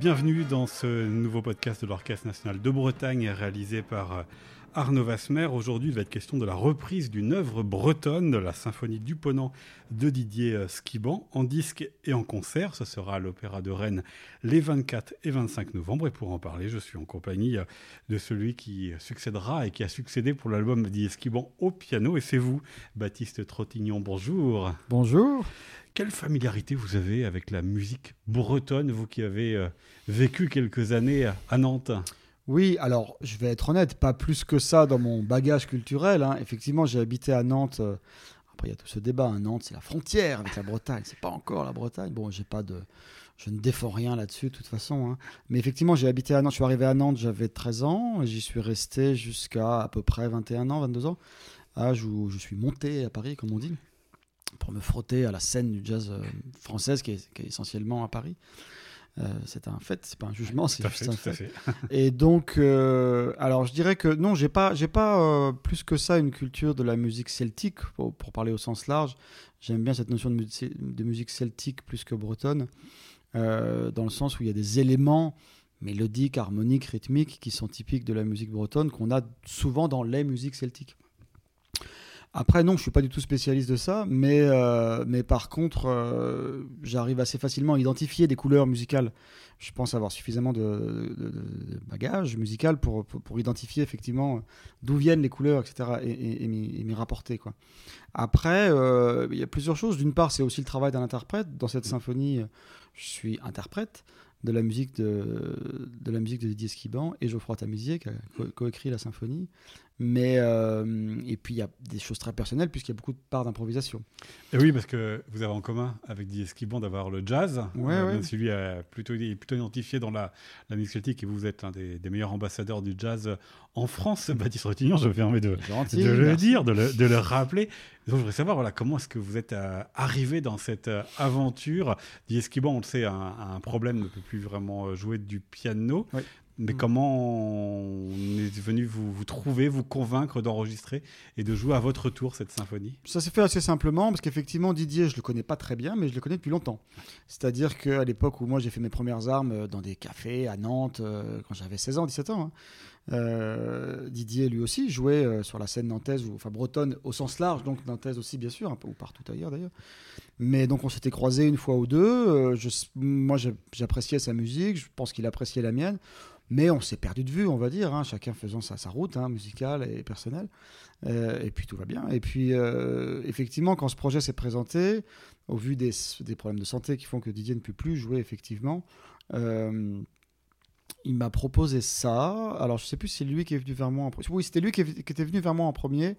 Bienvenue dans ce nouveau podcast de l'Orchestre national de Bretagne réalisé par euh, Arnaud Vasmer. Aujourd'hui, il va être question de la reprise d'une œuvre bretonne, la symphonie du Ponant de Didier euh, Skiban, en disque et en concert. Ce sera à l'Opéra de Rennes les 24 et 25 novembre. Et pour en parler, je suis en compagnie euh, de celui qui succédera et qui a succédé pour l'album Didier Skiban au piano. Et c'est vous, Baptiste Trottignon. Bonjour. Bonjour. Quelle familiarité vous avez avec la musique bretonne, vous qui avez euh, vécu quelques années à Nantes? Oui, alors je vais être honnête, pas plus que ça dans mon bagage culturel. Hein. Effectivement, j'ai habité à Nantes. Euh, après, il y a tout ce débat. Hein. Nantes, c'est la frontière avec la Bretagne. C'est pas encore la Bretagne. Bon, j'ai pas de, je ne défends rien là-dessus de toute façon. Hein. Mais effectivement, j'ai habité à Nantes. Je suis arrivé à Nantes, j'avais 13 ans. J'y suis resté jusqu'à à peu près 21 ans, 22 ans. Âge où je suis monté à Paris, comme on dit, pour me frotter à la scène du jazz euh, française qui est essentiellement à Paris. Euh, c'est un fait, c'est pas un jugement, c'est juste un fait. Et donc, euh, alors je dirais que non, j'ai pas, j'ai pas euh, plus que ça une culture de la musique celtique pour, parler au sens large. J'aime bien cette notion de, de, musique celtique plus que bretonne, dans le sens où il y a des éléments mélodiques, harmoniques, rythmiques qui sont typiques de la musique bretonne qu'on a souvent dans les musiques celtiques. Après, non, je suis pas du tout spécialiste de ça, mais, euh, mais par contre, euh, j'arrive assez facilement à identifier des couleurs musicales. Je pense avoir suffisamment de, bagages musical pour, pour, identifier effectivement d'où viennent les couleurs, etc., et, et, m'y rapporter. Quoi. Après, euh, il y a plusieurs choses. D'une part, c'est aussi le travail d'un interprète. Dans cette symphonie, je suis interprète de la musique de, de la musique de Didier Skiban et Geoffroy Tamusier qui a coécrit la symphonie mais, euh, et puis il y a des choses très personnelles puisqu'il y a beaucoup de parts d'improvisation. Et oui, parce que vous avez en commun avec Didier Esquibon d'avoir le jazz. Ouais, euh, ouais. Celui est plutôt, plutôt identifié dans la, la musique celtique et vous êtes un des, meilleurs ambassadeurs du jazz en France. Baptiste Rotignon, je me permets de, de le dire, de le, de le, rappeler. Donc, je voudrais savoir voilà, comment est-ce que vous êtes euh, arrivé dans cette aventure? Didier Esquibon, on le sait, a un, un, problème, ne peut plus vraiment jouer du piano. Oui. Mais mm. comment on est venu vous, vous trouver, vous convaincre d'enregistrer et de jouer à votre tour cette symphonie? Ça s'est fait assez simplement parce qu'effectivement Didier, je le connais pas très bien, mais je le connais depuis longtemps. C'est-à-dire qu'à l'époque où moi j'ai fait mes premières armes euh, dans des cafés à Nantes, euh, quand j'avais 16 ans, 17 ans, hein, euh, Didier lui aussi jouait sur la scène nantaise, enfin bretonne au sens large, donc nantaise aussi bien sûr, ou partout ailleurs d'ailleurs. Mais donc on s'était croisés une fois ou deux. je, moi j'appréciais sa musique, je pense qu'il appréciait la mienne. Mais on s'est perdu de vue, on va dire, hein, chacun faisant sa, route hein, musicale et personnelle. Euh, et puis tout va bien. Et puis, euh, effectivement, quand ce projet s'est présenté, au vu des, problèmes de santé qui font que Didier ne peut plus jouer, effectivement, euh, il m'a proposé ça. Alors, je sais plus si c'est lui qui est venu vers moi en premier. Oui, c'était lui qui, était venu vers moi en premier.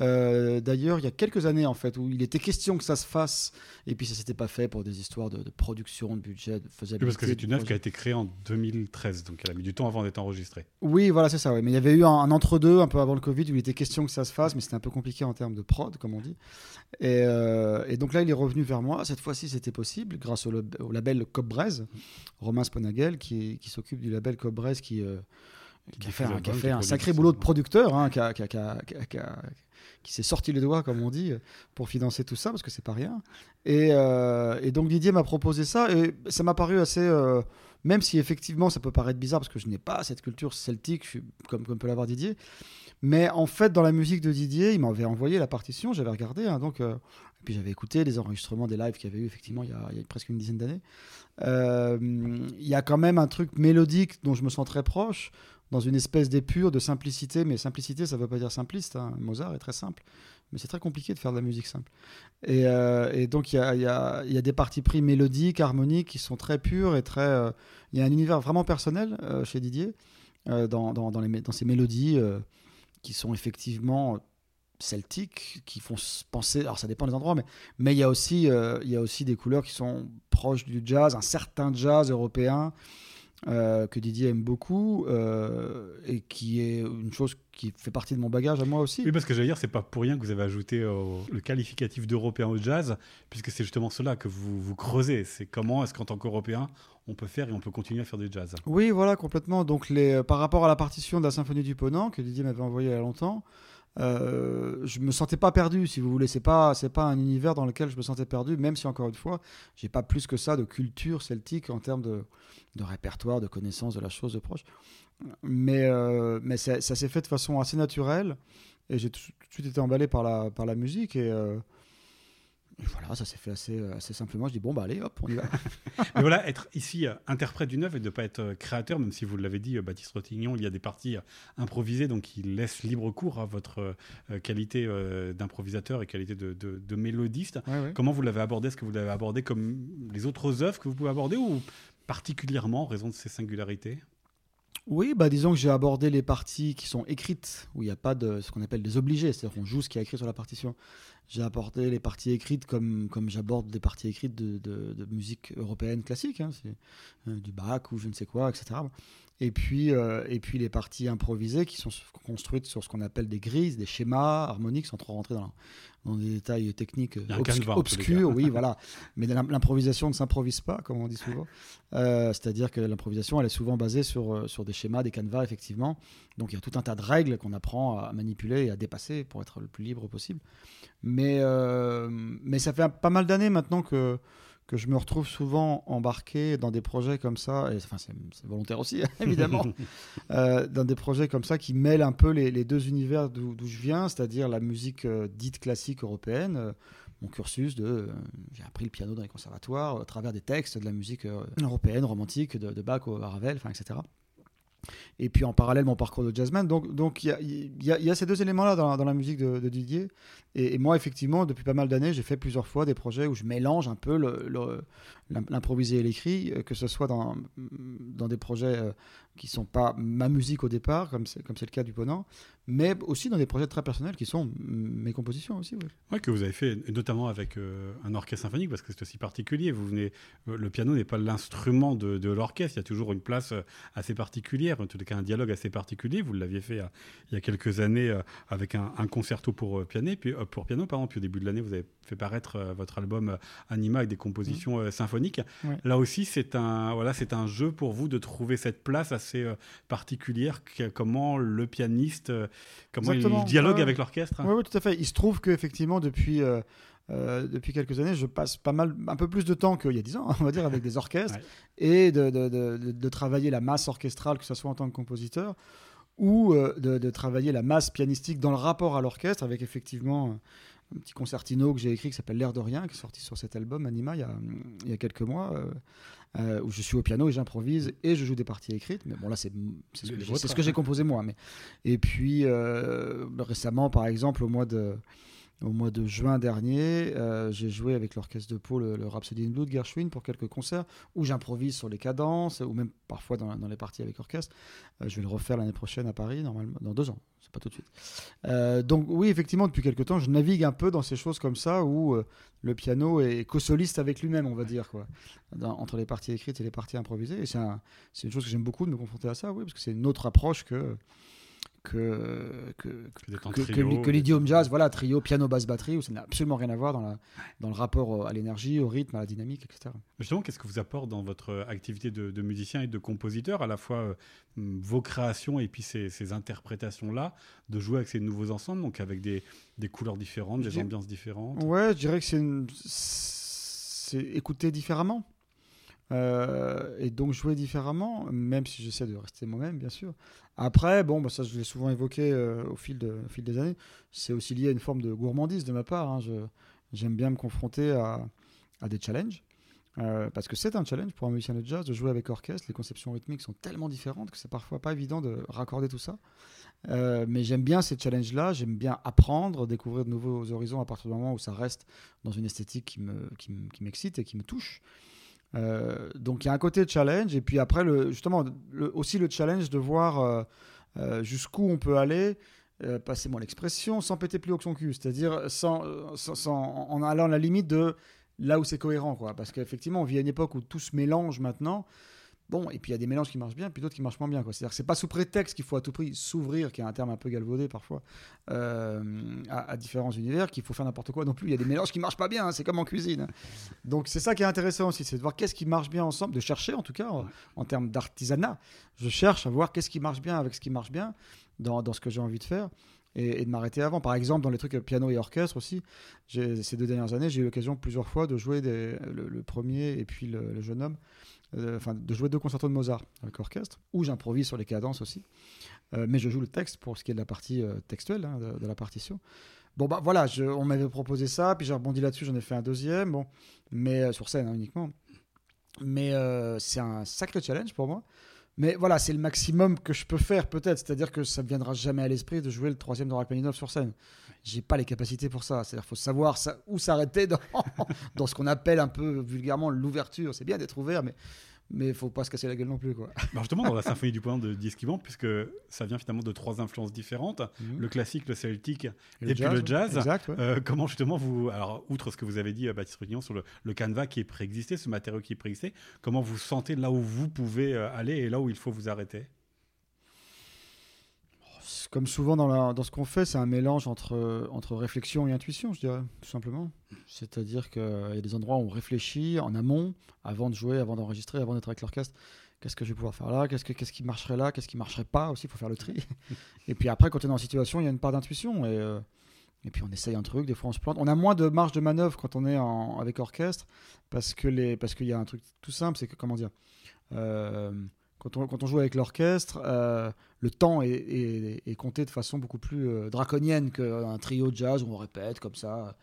Euh, d'ailleurs, il y a quelques années, en fait, où il était question que ça se fasse, et puis ça s'était pas fait pour des histoires de, production, de budget, de faisabilité. parce que c'est une œuvre qui a été créée en 2013, donc elle a mis du temps avant d'être enregistrée. Oui, voilà, c'est ça. Mais il y avait eu un, entre-deux, un peu avant le Covid, où il était question que ça se fasse, mais c'était un peu compliqué en termes de prod, comme on dit. Et, euh, donc là, il est revenu vers moi. Cette fois-ci, c'était possible, grâce au, label Cobbrez, Romain Sponagel, qui, qui s'occupe du label Cobbrez, qui. Euh, qui a fait, un, qui a fait un sacré boulot de producteur, hein, qui, a, qui, qui s'est sorti les doigts, comme on dit, pour financer tout ça, parce que c'est pas rien. Et, euh, et, donc Didier m'a proposé ça, et ça m'a paru assez. Euh, même si effectivement ça peut paraître bizarre, parce que je n'ai pas cette culture celtique, comme, comme peut l'avoir Didier. Mais en fait, dans la musique de Didier, il m'avait envoyé la partition, j'avais regardé, hein, donc, euh, et puis j'avais écouté les enregistrements des lives qu'il y avait eu effectivement il y a, presque une dizaine d'années. Il y a quand même un truc mélodique dont je me sens très proche, dans une espèce d'épure, de simplicité. Mais simplicité, ça ne veut pas dire simpliste. Hein. Mozart est très simple. Mais c'est très compliqué de faire de la musique simple. Et, euh, donc, il y a, des parties pris mélodiques, harmoniques, qui sont très pures et très. Euh, il y a un univers vraiment personnel euh, chez Didier, dans, dans, dans ces mélodies qui sont effectivement celtiques, qui font penser. Alors, ça dépend des endroits, mais mais il y, a aussi, il y a aussi des couleurs qui sont proches du jazz, un certain jazz européen. Euh, que Didier aime beaucoup euh, et qui est une chose qui fait partie de mon bagage à moi aussi. Oui, parce que j'allais dire, c'est pas pour rien que vous avez ajouté le qualificatif d'européen au jazz, puisque c'est justement cela que vous, vous creusez. C'est comment est-ce qu'en tant qu'européen, on peut faire et on peut continuer à faire du jazz. Oui, voilà, complètement. Donc, les, par rapport à la partition de la symphonie du Ponant, que Didier m'avait envoyée il y a longtemps, euh, je me sentais pas perdu, si vous voulez. C'est pas, c'est pas un univers dans lequel je me sentais perdu, même si encore une fois, j'ai pas plus que ça de culture celtique en termes de, répertoire, de connaissance de la chose de proche. Mais, euh, ça, s'est fait de façon assez naturelle et j'ai tout, tout de suite été emballé par la, par la musique et euh, et voilà, ça s'est fait assez, euh, assez simplement. Je dis, bon, bah allez, hop, on y va. Mais voilà, être ici euh, interprète d'une œuvre et de ne pas être euh, créateur, même si vous l'avez dit, Baptiste Rotignon, il y a des parties improvisées, donc il laisse libre cours à votre qualité d'improvisateur et qualité de, de- de mélodiste. Ouais, ouais. Comment vous l'avez abordé? Est-ce que vous l'avez abordé comme les autres œuvres que vous pouvez aborder ou particulièrement en raison de ses singularités? Oui, bah disons que j'ai abordé les parties qui sont écrites, où il n'y a pas de ce qu'on appelle des obligés, c'est-à-dire qu'on joue ce qui est écrit sur la partition. J'ai abordé les parties écrites comme, comme j'aborde des parties écrites de, de- musique européenne classique, hein, euh, du Bach ou je ne sais quoi, etc. Et puis, euh, et puis les parties improvisées qui sont construites sur ce qu'on appelle des grilles, des schémas harmoniques, sans trop rentrer dans, dans des détails techniques obscu- canevas, obscurs. Oui, voilà. Mais l'im- l'improvisation ne s'improvise pas, comme on dit souvent. Euh, C'est-à-dire que l'improvisation, elle est souvent basée sur, euh, sur des schémas, des canevas, effectivement. Donc il y a tout un tas de règles qu'on apprend à manipuler et à dépasser pour être le plus libre possible. Mais, euh, mais ça fait pas mal d'années maintenant que, que je me retrouve souvent embarqué dans des projets comme ça, et enfin c'est volontaire aussi, évidemment, euh, dans des projets comme ça qui mêlent un peu les, les deux univers d'où je viens, c'est-à-dire la musique euh, dite classique européenne. euh, mon cursus de. j'ai appris le piano dans les conservatoires à travers des textes de la musique européenne, romantique, de, de Bach au Ravel, enfin, etc. Et puis en parallèle, mon parcours de jazzman. Donc, donc il y, a, il y a- y ces deux éléments-là dans, la- musique de, Didier. Et, moi, effectivement, depuis pas mal d'années, j'ai fait plusieurs fois des projets où je mélange un peu l'improvisé et l'écrit, euh, que ce soit dans, dans des projets euh, qui sont pas ma musique au départ, comme c'est le cas du Ponant, mais aussi dans des projets très personnels qui sont mes compositions aussi. oui. Que vous avez fait, notamment avec euh, un orchestre symphonique, parce que c'est aussi particulier. Vous venez, le piano n'est pas l'instrument de, l'orchestre. Il y a toujours une place assez particulière, en tout cas un dialogue assez particulier. Vous l'aviez fait euh, il y a quelques années euh, avec un, un concerto pour euh, piano, puis pour piano, pardon. Puis au début de l'année, vous avez fait paraître votre album Anima avec des compositions euh, symphoniques. Ouais. Là aussi, c'est un, voilà, c'est un jeu pour vous de trouver cette place assez particulière. que- comment le pianiste, comment Exactement. il dialogue Ouais. avec l'orchestre? Oui, oui, tout à fait. Il se trouve qu'effectivement, depuis, euh, depuis quelques années, je passe pas mal, un peu plus de temps qu'il y a 10 ans, on va dire, avec des orchestres, Ouais. et de, de, de- de- de travailler la masse orchestrale, que ce soit en tant que compositeur, ou euh, de, travailler la masse pianistique dans le rapport à l'orchestre, avec effectivement un petit concertino que j'ai écrit qui s'appelle L'air de rien, qui est sorti sur cet album Anima il y a, il y a quelques mois. euh, où je suis au piano et j'improvise et je joue des parties écrites. Mais bon, là, c'est ce que j'ai- composé moi. Mais... Et puis, récemment, par exemple, au mois de, au mois de juin dernier, euh, j'ai joué avec l'orchestre de Pau le, Rhapsody in Blue de Gershwin pour quelques concerts où j'improvise sur les cadences ou même parfois dans, dans les parties avec orchestre. Euh, je vais le refaire l'année prochaine à Paris, normalement, dans deux ans. C'est pas tout de suite. Euh, donc oui, effectivement, depuis quelques temps, je navigue un peu dans ces choses comme ça où le piano est co-soliste avec lui-même, on va dire, quoi, entre les parties écrites et les parties improvisées. Et c'est une chose que j'aime beaucoup de me confronter à ça, oui, parce que c'est une autre approche que que, que, Que l'idiome jazz, voilà, trio, piano, basse, batterie, où ça n'a absolument rien à voir dans, la, dans le rapport au- à l'énergie, au rythme, à la dynamique, etc. Justement, qu'est-ce que vous apporte dans votre activité de, de musicien et de compositeur, à la fois euh, vos créations et puis ces, ces interprétations-là, de jouer avec ces nouveaux ensembles, donc avec des, des couleurs différentes, des ambiances différentes? Ouais, je dirais que c'est écouter différemment. Euh, et donc jouer différemment, même si j'essaie de rester moi-même, bien sûr. Après, bon, bah, ça je l'ai souvent évoqué euh, au, fil des années, c'est aussi lié à une forme de gourmandise de ma part. hein. J'aime bien me confronter à, des challenges. Euh, parce que c'est un challenge pour un musicien de jazz de jouer avec orchestre. Les conceptions rythmiques sont tellement différentes que c'est parfois pas évident de raccorder tout ça. Mais j'aime bien ces challenges-là, j'aime bien apprendre, découvrir de nouveaux horizons à partir du moment où ça reste dans une esthétique qui m'excite et qui me touche. Euh, donc il y a un côté challenge et puis après justement aussi le challenge de voir euh, euh, jusqu'où on peut aller, passez-moi l'expression, sans péter plus haut que son cul, c'est-à-dire sans- sans- en allant à la limite de là où c'est cohérent quoi. Parce qu'effectivement on vit à une époque où tout se mélange maintenant. Bon, et puis il y a des mélanges qui marchent bien, puis d'autres qui marchent moins bien. C'est-à-dire que c'est pas sous prétexte qu'il faut à tout prix s'ouvrir, qui est un terme un peu galvaudé parfois, euh, à, différents univers, qu'il faut faire n'importe quoi non plus. Il y a des mélanges qui marchent pas bien, hein, c'est comme en cuisine. Donc c'est ça qui est intéressant aussi, c'est de voir qu'est-ce qui marche bien ensemble, de chercher en tout cas en, termes d'artisanat. Je cherche à voir qu'est-ce qui marche bien avec ce qui marche bien dans, ce que j'ai envie de faire. et, de m'arrêter avant. Par exemple, dans les trucs piano et orchestre aussi, ces deux dernières années, j'ai eu l'occasion plusieurs fois de jouer le, premier et puis le, jeune homme, euh, enfin de jouer deux concertos de Mozart avec orchestre, où j'improvise sur les cadences aussi. Euh, mais je joue le texte pour ce qui est de la partie euh, textuelle hein, de, la partition. Bon, bah voilà, on m'avait proposé ça, puis j'ai rebondi là-dessus, j'en ai fait un deuxième, bon, mais sur scène hein, uniquement. Mais c'est un sacré challenge pour moi. Mais voilà, c'est le maximum que je peux faire peut-être. C'est-à-dire que ça ne viendra jamais à l'esprit de jouer le troisième de Rachmaninoff sur scène. J'ai pas les capacités pour ça. C'est-à-dire qu'il faut savoir où s'arrêter dans, dans ce qu'on appelle un peu vulgairement l'ouverture. C'est bien d'être ouvert, mais mais faut pas se casser la gueule non plus. Quoi. Alors justement, dans la symphonie du point de Disquivant, puisque ça vient finalement de trois influences différentes, mhm. le classique, le celtique et, puis le jazz. Euh, comment justement vous, alors outre ce que vous avez dit, euh, Baptiste Rugnon, sur le, le, canevas qui est préexisté, ce matériau qui est préexisté, comment vous sentez là où vous pouvez euh, aller et là où il faut vous arrêter? Comme souvent dans, dans ce qu'on fait, c'est un mélange entre, entre réflexion et intuition, je dirais, tout simplement. C'est-à-dire qu'il y a des endroits où on réfléchit en amont, avant de jouer, avant d'enregistrer, avant d'être avec l'orchestre. Qu'est-ce que je vais pouvoir faire là? Qu'est-ce, que, qu'est-ce qui marcherait là? Qu'est-ce qui marcherait pas aussi? Il faut faire le tri. et puis après, quand on est dans la situation, il y a une part d'intuition. Et, euh, et puis on essaye un truc, des fois on se plante. On a moins de marge de manœuvre quand on est en, avec orchestre, parce, que les, parce qu'il y a un truc tout simple, c'est que, comment dire euh, quand on, joue avec l'orchestre, euh, le temps est, compté de façon beaucoup plus euh, draconienne qu'un trio de jazz où on répète comme ça.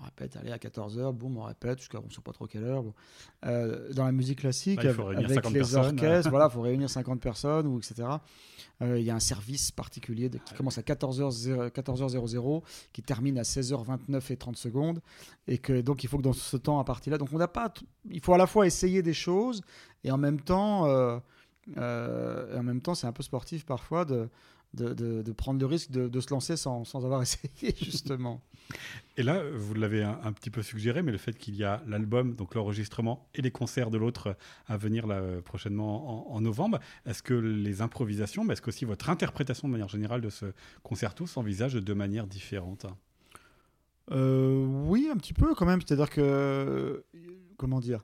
On répète, allez, à 14h, boum, on répète jusqu'à on ne sait pas trop quelle heure. Euh, dans la musique classique, avec les orchestres, voilà, il faut réunir 50 personnes, ou etc. Il y a un service particulier qui commence à 14h00, 14h00, qui termine à 16h29 et 30 secondes. Et que, donc, il faut que dans ce temps à partir là, donc on n'a pas. Il faut à la fois essayer des choses et en même temps euh, et en même temps, c'est un peu sportif parfois de, de, de, prendre le risque de, se lancer sans, sans, avoir essayé, justement. Et là, vous l'avez un, petit peu suggéré, mais le fait qu'il y a l'album, donc l'enregistrement et les concerts de l'autre à venir là, prochainement en, novembre, est-ce que les improvisations, mais est-ce qu'aussi votre interprétation de manière générale de ce concerto s'envisage de manière différente? Euh, Oui, un petit peu quand même. C'est-à-dire que, comment dire,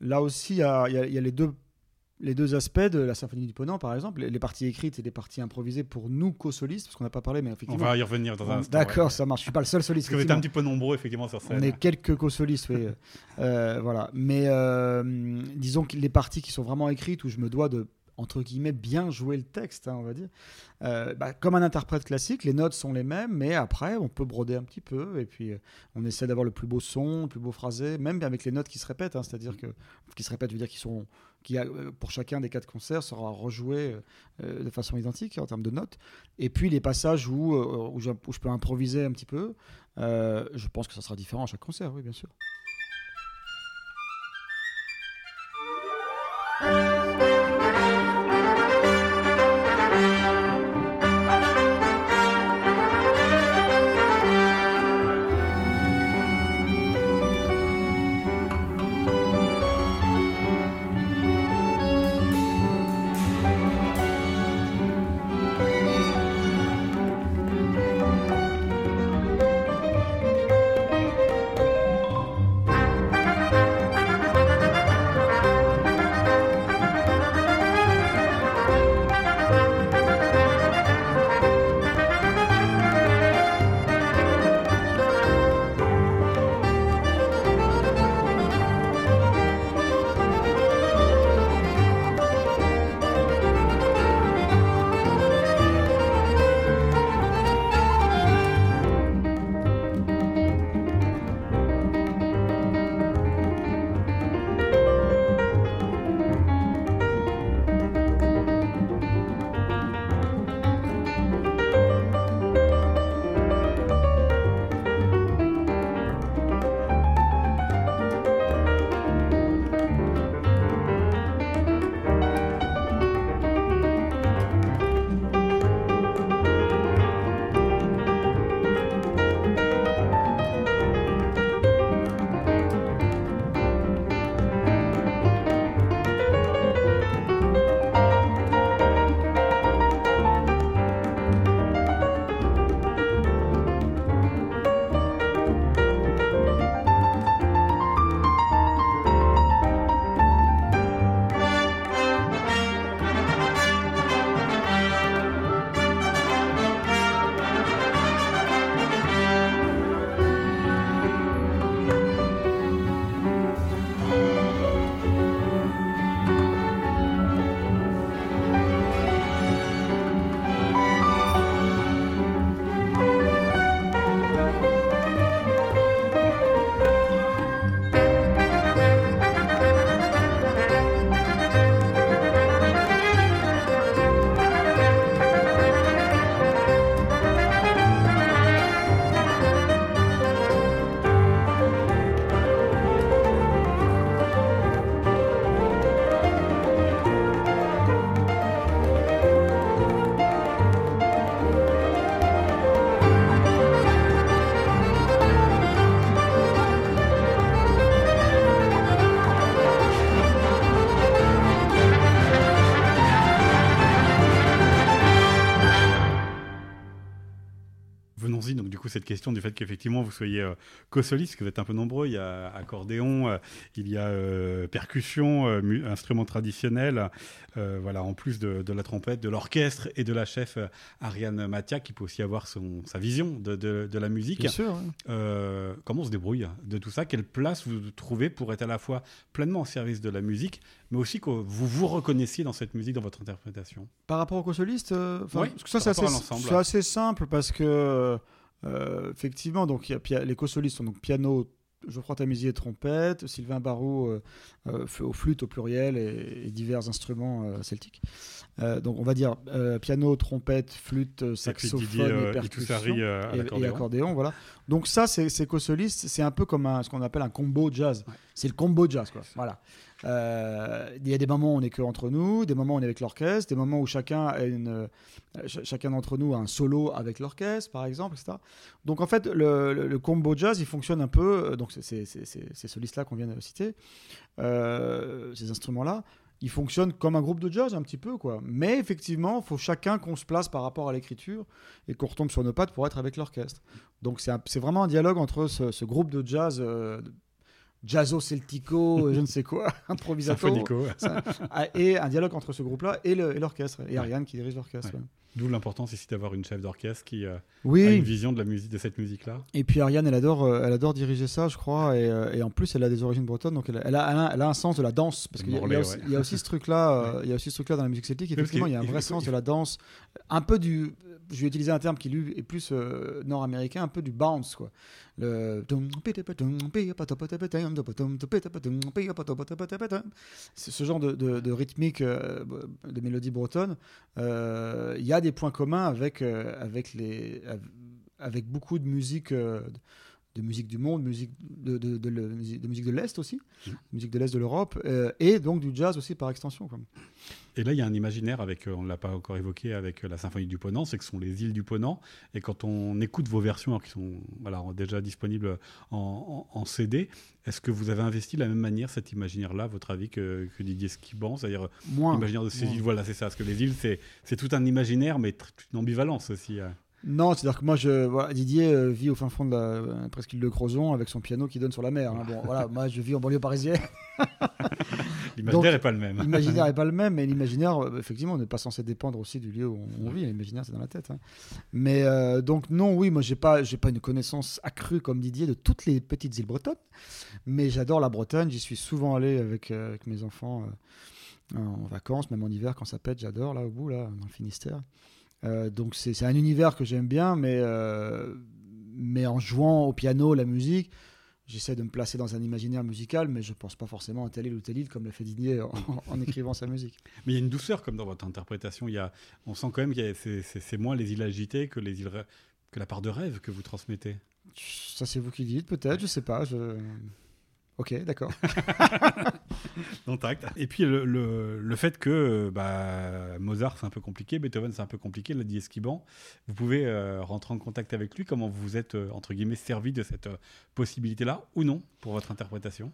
là aussi, il y a les deux les deux aspects de la symphonie du Ponant, par exemple, les, parties écrites et les parties improvisées pour nous co-solistes, parce qu'on n'a pas parlé, mais effectivement. On va y revenir dans un instant. D'accord, ça marche. Je suis pas le seul soliste. Parce que vous êtes un petit peu nombreux, effectivement, sur scène. On est quelques co-solistes, oui. Euh, voilà. Mais euh, disons que les parties qui sont vraiment écrites, où je me dois de entre guillemets, bien jouer le texte, hein, on va dire. Euh, bah, comme un interprète classique, les notes sont les mêmes, mais après, on peut broder un petit peu, et puis euh, on essaie d'avoir le plus beau son, le plus beau phrasé, même avec les notes qui se répètent, hein, c'est-à-dire que, qui se répètent, veut dire qu'ils sont, qui euh, pour chacun des quatre concerts sera rejoué de façon identique en termes de notes. Et puis les passages où, où je peux improviser un petit peu, je pense que ça sera différent à chaque concert, oui, bien sûr. Cette question du fait qu'effectivement vous soyez euh, co-soliste, que vous êtes un peu nombreux, il y a accordéon, euh, il y a euh, percussion, instruments traditionnels, voilà, en plus de, la trompette, de l'orchestre et de la chef Ariane Matia, qui peut aussi avoir son, sa vision de, de, la musique. Bien sûr. comment on se débrouille de tout ça? Quelle place vous trouvez pour être à la fois pleinement au service de la musique, mais aussi que vous vous reconnaissiez dans cette musique, dans votre interprétation? Par rapport au co-soliste, oui, ça c'est assez, assez, simple parce que euh, effectivement, donc il y a les co-solistes sont donc piano, Geoffroy Tamizier trompette, Sylvain Barrault euh, euh, au flûte au pluriel et, divers instruments celtiques. donc on va dire piano, trompette, flûte, saxophone et percussion et, accordéon. Voilà. Donc ça, c'est co-soliste, c'est un peu comme un, ce qu'on appelle un combo jazz. C'est le combo jazz, quoi. Voilà. Euh, il y a des moments où on est que entre nous, des moments où on est avec l'orchestre, des moments où chacun euh, chacun d'entre nous a un solo avec l'orchestre, par exemple, etc. Donc en fait, le, combo jazz, il fonctionne un peu. Euh, donc c'est ces solistes-là qu'on vient de citer, ces instruments-là. Ils fonctionnent comme un groupe de jazz un petit peu quoi. Mais effectivement, il faut chacun qu'on se place par rapport à l'écriture et qu'on retombe sur nos pattes pour être avec l'orchestre. Donc c'est vraiment un dialogue entre ce, groupe de jazz jazzo celtico, je ne sais quoi, improvisato. Et un dialogue entre ce groupe-là et l'orchestre, et, Ariane qui dirige l'orchestre. D'où l'importance ici d'avoir une chef d'orchestre qui euh, a une vision de la musique de cette musique-là. Et puis Ariane, elle adore, euh, elle adore diriger ça, je crois, et, euh, en plus elle a des origines bretonnes, donc elle, a, elle, a, un sens de la danse, parce qu'il y, y, a aussi ce truc-là, il y a aussi ce truc-là dans la musique celtique. Effectivement, il y a un vrai sens de la danse, un peu du, je vais utiliser un terme qui lui est plus nord-américain, un peu du bounce, quoi. Le ce genre de, de, rythmique de mélodie bretonne. Il y a des points communs avec, euh, avec, les, avec beaucoup de musique, euh, de musique du monde, musique de, de, de, musique de l'Est aussi, mmh. musique de l'Est de l'Europe, euh, et donc du jazz aussi par extension. Et là, il y a un imaginaire avec, on ne l'a pas encore évoqué, avec la symphonie du Ponant, c'est que ce sont les îles du Ponant. Et quand on écoute vos versions, qui sont voilà, déjà disponibles en, en, CD, est-ce que vous avez investi de la même manière cet imaginaire-là, votre avis, que, que Didier Skiban C'est-à-dire l'imaginaire de ces îles, voilà, c'est ça. Parce que les îles, c'est tout un imaginaire, mais une ambivalence aussi. Hein. Non, c'est-à-dire que moi, je, voilà, Didier euh, vit au fin fond de la euh, presqu'île de Crozon avec son piano qui donne sur la mer. Hein. Bon, voilà, moi, je vis en banlieue parisienne. l'imaginaire n'est pas le même. L'imaginaire n'est pas le même, mais l'imaginaire, euh, effectivement, on n'est pas censé dépendre aussi du lieu où on, vit. L'imaginaire, c'est dans la tête. Hein. Mais donc, non, oui, moi, j'ai pas, j'ai pas une connaissance accrue comme Didier de toutes les petites îles bretonnes, mais j'adore la Bretagne. J'y suis souvent allé avec, avec mes enfants en vacances, même en hiver quand ça pète. J'adore là au bout, là, dans le Finistère. Euh, donc c'est un univers que j'aime bien, mais, euh, mais en jouant au piano, la musique, j'essaie de me placer dans un imaginaire musical, mais je ne pense pas forcément à île ou telle île comme l'a fait Didier en, écrivant sa musique. Mais il y a une douceur comme dans votre interprétation. Il y a, on sent quand même que c'est moins les îles agitées que, les îles, que la part de rêve que vous transmettez. Ça c'est vous qui dites, peut-être, je sais pas. Je... Ok, d'accord. tact. Et puis le, le, fait que bah, Mozart c'est un peu compliqué, Beethoven c'est un peu compliqué, l'a dit Esquiban, vous pouvez euh, rentrer en contact avec lui. Comment vous vous êtes euh, entre guillemets servi de cette euh, possibilité-là ou non pour votre interprétation?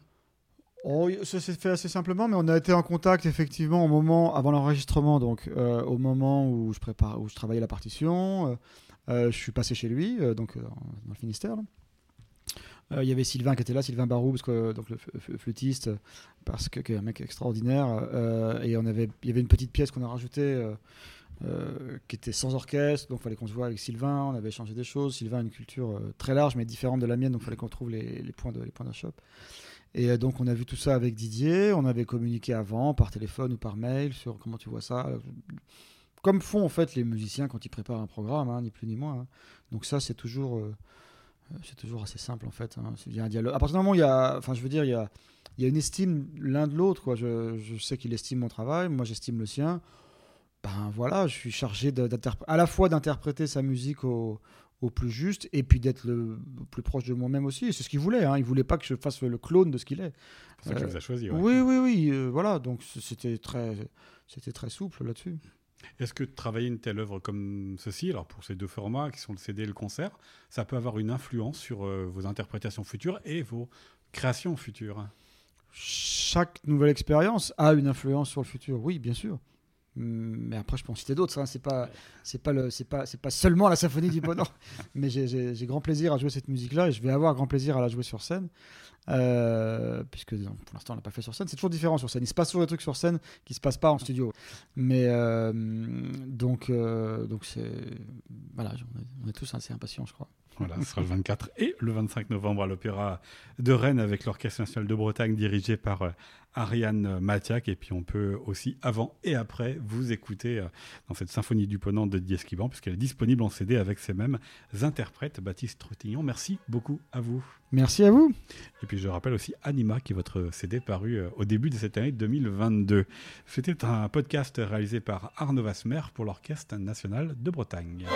Oh, ça s'est fait assez simplement, mais on a été en contact effectivement au moment avant l'enregistrement, donc au moment où je prépare, où je travaillais la partition. je suis passé chez lui, donc dans le Finistère. Là. Euh, il y avait Sylvain qui était là, Sylvain Barou, parce donc le flûtiste, parce que, est un mec extraordinaire. Euh, et on avait, il y avait une petite pièce qu'on a rajoutée. Euh, qui était sans orchestre, donc il fallait qu'on se voit avec Sylvain, on avait changé des choses. Sylvain a une culture très large mais différente de la mienne, donc il fallait qu'on trouve les, points de les. Et donc on a vu tout ça avec Didier, on avait communiqué avant par téléphone ou par mail sur comment tu vois ça. Comme font en fait les musiciens quand ils préparent un programme, hein, ni plus ni moins. Hein. Donc ça c'est toujours c'est toujours assez simple en fait. Hein. Il y a un dialogue. À partir du moment où il y a, enfin, je veux dire, il y a, il y a une estime l'un de l'autre. Quoi. Je, je sais qu'il estime mon travail, moi j'estime le sien. Ben voilà, je suis chargé à la fois d'interpréter sa musique au, au, plus juste et puis d'être le plus proche de moi-même aussi. C'est ce qu'il voulait. Hein. Il voulait pas que je fasse le clone de ce qu'il est. C'est ça qu'il vous a choisi. Oui, oui, oui. Euh, voilà, donc c'était très, c'était très souple là-dessus. Est-ce que travailler une telle œuvre comme ceci, alors pour ces deux formats qui sont le CD et le concert, ça peut avoir une influence sur euh, vos interprétations futures et vos créations futures? Chaque nouvelle expérience a une influence sur le futur, oui, bien sûr. Mais après, je peux en citer d'autres. Hein. C'est pas, c'est pas le, c'est pas, c'est pas seulement la symphonie du Ponant. Mais j'ai grand plaisir à jouer cette musique-là et je vais avoir grand plaisir à la jouer sur scène. Euh, puisque pour l'instant on l'a pas fait sur scène, c'est toujours différent sur scène. Il se passe toujours des trucs sur scène qui se passent pas en studio. Mais euh, donc euh, donc c'est voilà, on est, tous assez impatients, je crois. Voilà, ce sera le 24 et le 25 novembre à l'Opéra de Rennes avec l'Orchestre national de Bretagne dirigé par Ariane Mathiac. Et puis on peut aussi, avant et après, vous écouter euh, dans cette symphonie du Ponant de Didier puisqu'elle est disponible en CD avec ces mêmes interprètes. Baptiste Trottignon, merci beaucoup à vous. Merci à vous. Et puis je rappelle aussi Anima, qui est votre CD paru euh, au début de cette année 2022. C'était un podcast réalisé par Arnaud Vasmer pour l'Orchestre national de Bretagne.